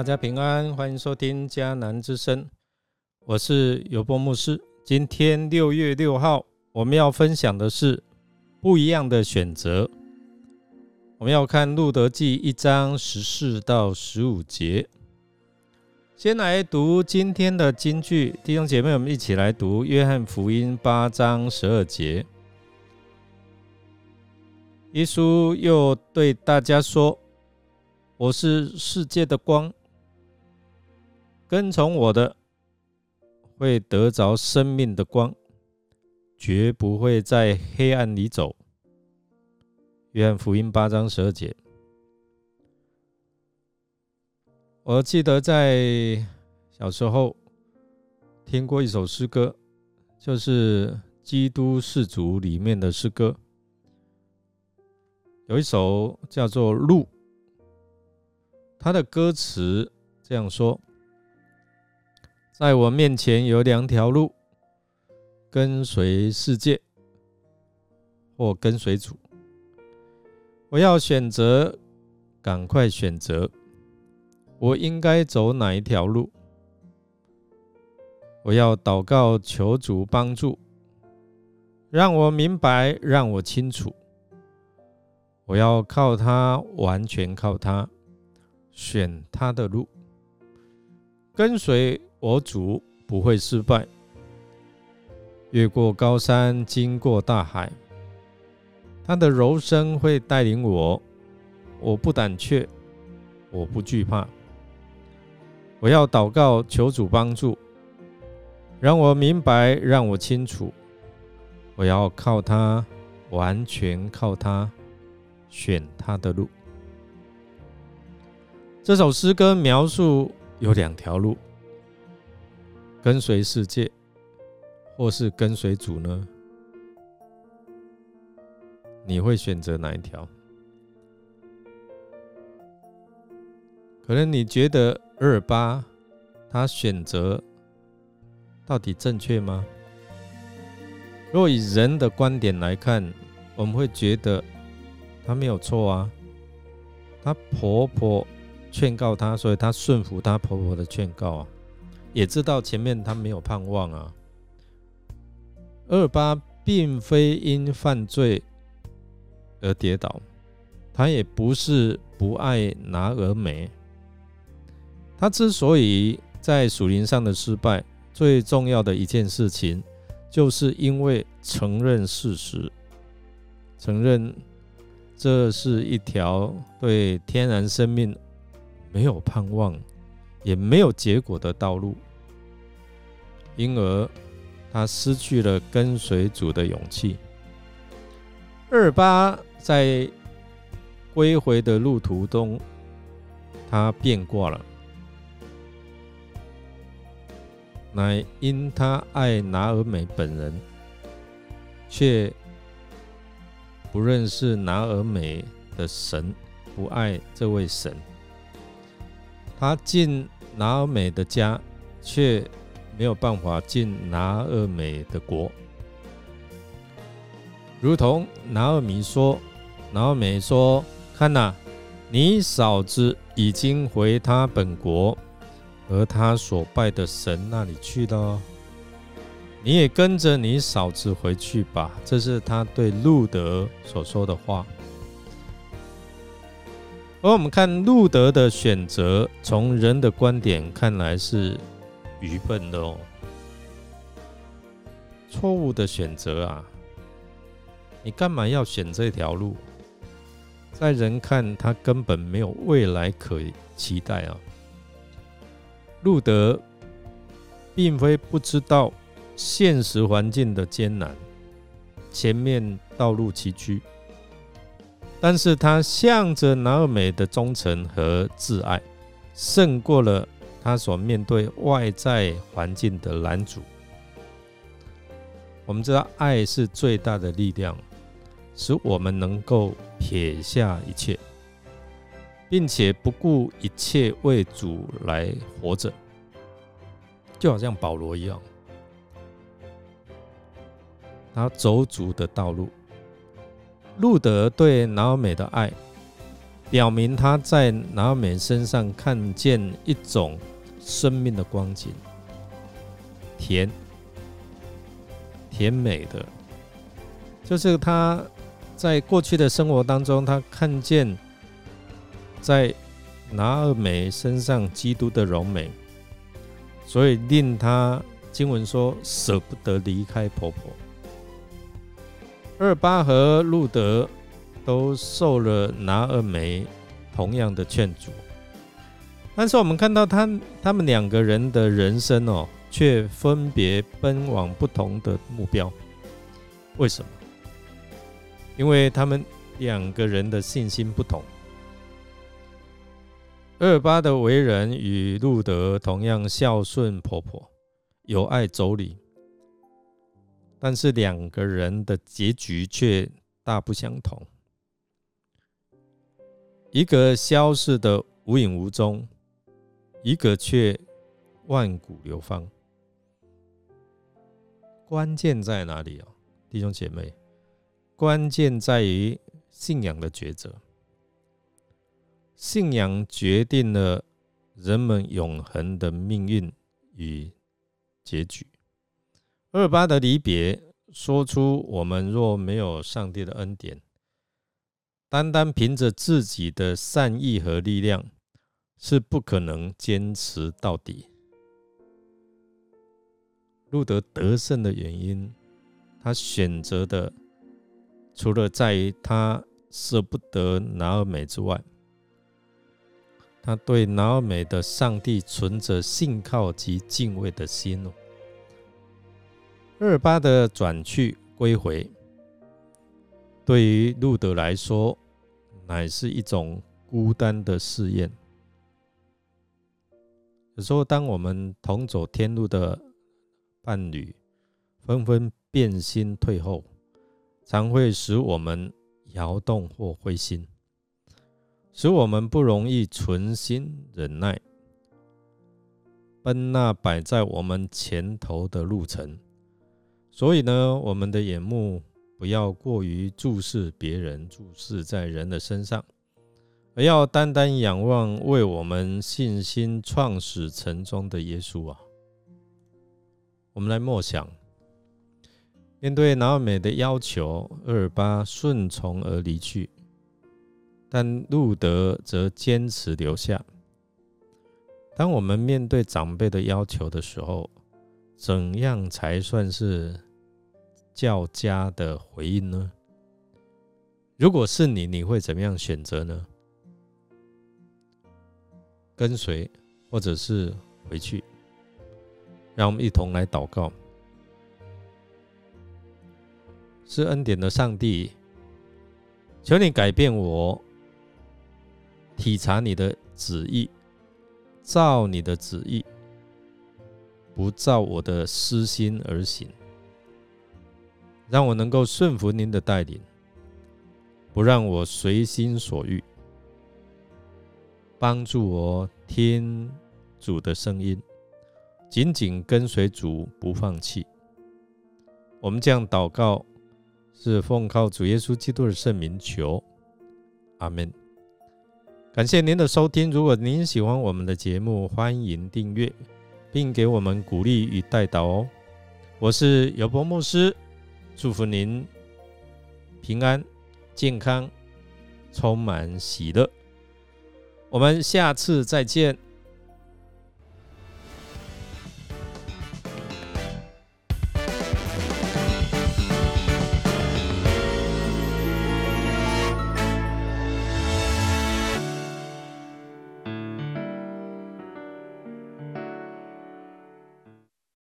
大家平安，欢迎收听迦南之声，我是尤波牧师。今天六月六号，我们要分享的是不一样的选择。我们要看路德记一章十四到十五节。先来读今天的金句，弟兄姐妹，我们一起来读约翰福音八章十二节。耶稣又对大家说：“我是世界的光。”跟从我的，会得着生命的光，绝不会在黑暗里走。约翰福音八章十二节。我记得在小时候听过一首诗歌，就是《基督世族》里面的诗歌，有一首叫做《路》，它的歌词这样说。在我面前有两条路：跟随世界，或跟随主。我要选择，赶快选择。我应该走哪一条路？我要祷告，求主帮助，让我明白，让我清楚。我要靠他，完全靠他，选他的路，跟随。我主不会失败，越过高山，经过大海，他的柔声会带领我。我不胆怯，我不惧怕。我要祷告，求主帮助，让我明白，让我清楚。我要靠他，完全靠他，选他的路。这首诗歌描述有两条路。跟随世界，或是跟随主呢？你会选择哪一条？可能你觉得二八他选择到底正确吗？若以人的观点来看，我们会觉得他没有错啊。她婆婆劝告她，所以她顺服她婆婆的劝告啊。也知道前面他没有盼望啊。二八并非因犯罪而跌倒，他也不是不爱拿而美。他之所以在属灵上的失败，最重要的一件事情，就是因为承认事实，承认这是一条对天然生命没有盼望。也没有结果的道路，因而他失去了跟随主的勇气。二八在归回的路途中，他变卦了，乃因他爱拿尔美本人，却不认识拿尔美的神，不爱这位神。他进拿尔美的家，却没有办法进拿尔美的国。如同拿尔米说：“拿尔美说，看呐，你嫂子已经回他本国和他所拜的神那里去了，你也跟着你嫂子回去吧。”这是他对路德所说的话。而我们看路德的选择，从人的观点看来是愚笨的哦，错误的选择啊！你干嘛要选这条路？在人看他根本没有未来可期待啊！路德并非不知道现实环境的艰难，前面道路崎岖。但是他向着拿尔美的忠诚和挚爱，胜过了他所面对外在环境的拦阻。我们知道，爱是最大的力量，使我们能够撇下一切，并且不顾一切为主来活着，就好像保罗一样，他走主的道路。路德对拿尔美的爱，表明他在拿美身上看见一种生命的光景，甜，甜美的，就是他在过去的生活当中，他看见在拿尔美身上基督的荣美，所以令他经文说舍不得离开婆婆。二巴和路德都受了拿尔梅同样的劝阻，但是我们看到他他们两个人的人生哦，却分别奔往不同的目标。为什么？因为他们两个人的信心不同。二巴的为人与路德同样孝顺婆婆，有爱妯娌。但是两个人的结局却大不相同，一个消失的无影无踪，一个却万古流芳。关键在哪里啊，弟兄姐妹？关键在于信仰的抉择，信仰决定了人们永恒的命运与结局。二八的离别，说出我们若没有上帝的恩典，单单凭着自己的善意和力量，是不可能坚持到底。路德得胜的原因，他选择的，除了在于他舍不得拿尔美之外，他对拿尔美的上帝存着信靠及敬畏的心。二八的转去归回，对于路德来说，乃是一种孤单的试验。有时候，当我们同走天路的伴侣纷纷变心退后，常会使我们摇动或灰心，使我们不容易存心忍耐，奔那摆在我们前头的路程。所以呢，我们的眼目不要过于注视别人，注视在人的身上，而要单单仰望为我们信心创始成终的耶稣啊！我们来默想，面对拿尔美的要求，厄尔巴顺从而离去，但路德则坚持留下。当我们面对长辈的要求的时候，怎样才算是？较佳的回应呢？如果是你，你会怎么样选择呢？跟随，或者是回去？让我们一同来祷告。是恩典的上帝，求你改变我，体察你的旨意，照你的旨意，不照我的私心而行。让我能够顺服您的带领，不让我随心所欲，帮助我听主的声音，紧紧跟随主，不放弃。我们这样祷告，是奉靠主耶稣基督的圣名求，阿门。感谢您的收听，如果您喜欢我们的节目，欢迎订阅，并给我们鼓励与带导哦。我是尤伯牧师。祝福您平安、健康、充满喜乐。我们下次再见。